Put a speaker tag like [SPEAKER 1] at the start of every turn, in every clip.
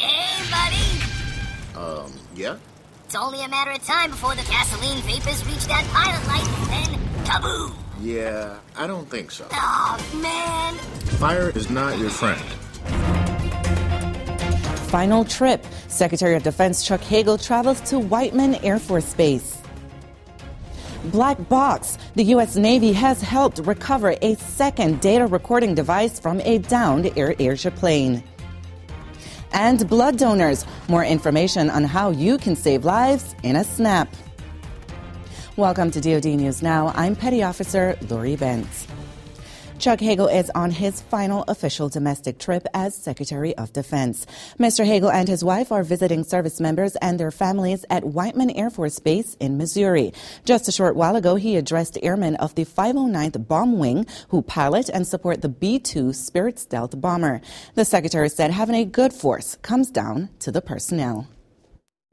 [SPEAKER 1] Hey,
[SPEAKER 2] buddy! Um, yeah?
[SPEAKER 1] It's only a matter of time before the gasoline vapors reach that pilot light, and then kaboom!
[SPEAKER 2] Yeah, I don't think so.
[SPEAKER 1] Oh, man!
[SPEAKER 2] Fire is not your friend.
[SPEAKER 3] Final trip. Secretary of Defense Chuck Hagel travels to Whiteman Air Force Base. Black Box. The U.S. Navy has helped recover a second data recording device from a downed Air Asia plane. And blood donors. More information on how you can save lives in a snap. Welcome to DoD News Now. I'm Petty Officer Lori Bentz. Chuck Hagel is on his final official domestic trip as Secretary of Defense. Mr. Hagel and his wife are visiting service members and their families at Whiteman Air Force Base in Missouri. Just a short while ago, he addressed airmen of the 509th Bomb Wing who pilot and support the B 2 Spirit stealth bomber. The Secretary said having a good force comes down to the personnel.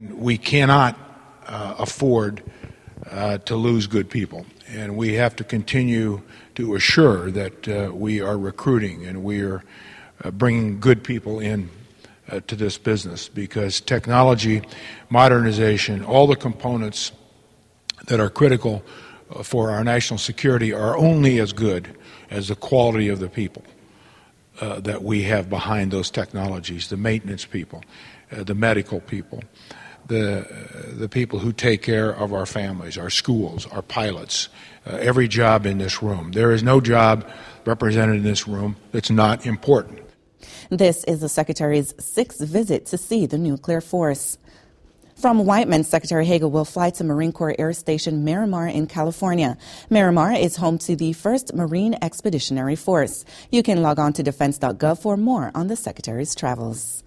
[SPEAKER 4] We cannot uh, afford uh, to lose good people, and we have to continue to assure that uh, we are recruiting and we are uh, bringing good people in uh, to this business because technology, modernization, all the components that are critical uh, for our national security are only as good as the quality of the people uh, that we have behind those technologies the maintenance people, uh, the medical people the, the people who take care of our families, our schools, our pilots, uh, every job in this room. There is no job represented in this room that's not important.
[SPEAKER 3] This is the Secretary's sixth visit to see the nuclear force. From Whiteman, Secretary Hagel will fly to Marine Corps Air Station Miramar in California. Miramar is home to the 1st Marine Expeditionary Force. You can log on to defense.gov for more on the Secretary's travels.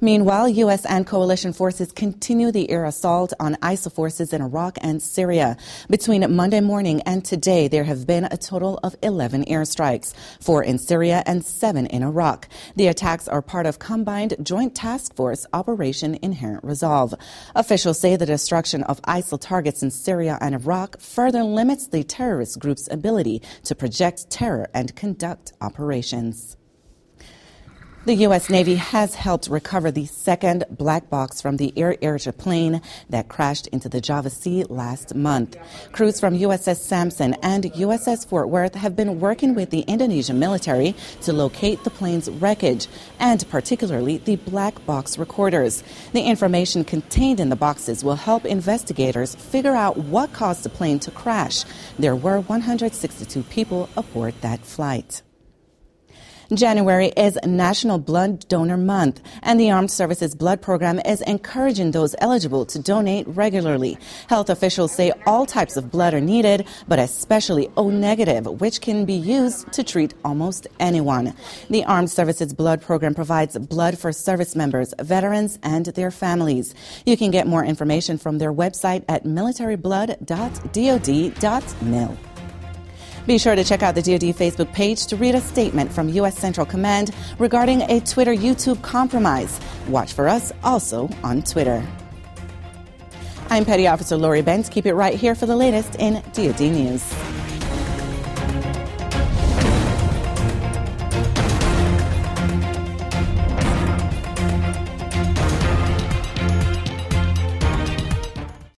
[SPEAKER 3] Meanwhile, U.S. and coalition forces continue the air assault on ISIL forces in Iraq and Syria. Between Monday morning and today, there have been a total of 11 airstrikes, four in Syria and seven in Iraq. The attacks are part of combined Joint Task Force Operation Inherent Resolve. Officials say the destruction of ISIL targets in Syria and Iraq further limits the terrorist group's ability to project terror and conduct operations. The U.S. Navy has helped recover the second black box from the Air Asia plane that crashed into the Java Sea last month. Crews from USS Sampson and USS Fort Worth have been working with the Indonesian military to locate the plane's wreckage and particularly the black box recorders. The information contained in the boxes will help investigators figure out what caused the plane to crash. There were 162 people aboard that flight. January is National Blood Donor Month, and the Armed Services Blood Program is encouraging those eligible to donate regularly. Health officials say all types of blood are needed, but especially O negative, which can be used to treat almost anyone. The Armed Services Blood Program provides blood for service members, veterans, and their families. You can get more information from their website at militaryblood.dod.mil. Be sure to check out the DoD Facebook page to read a statement from U.S. Central Command regarding a Twitter YouTube compromise. Watch for us also on Twitter. I'm Petty Officer Lori Bentz. Keep it right here for the latest in DoD News.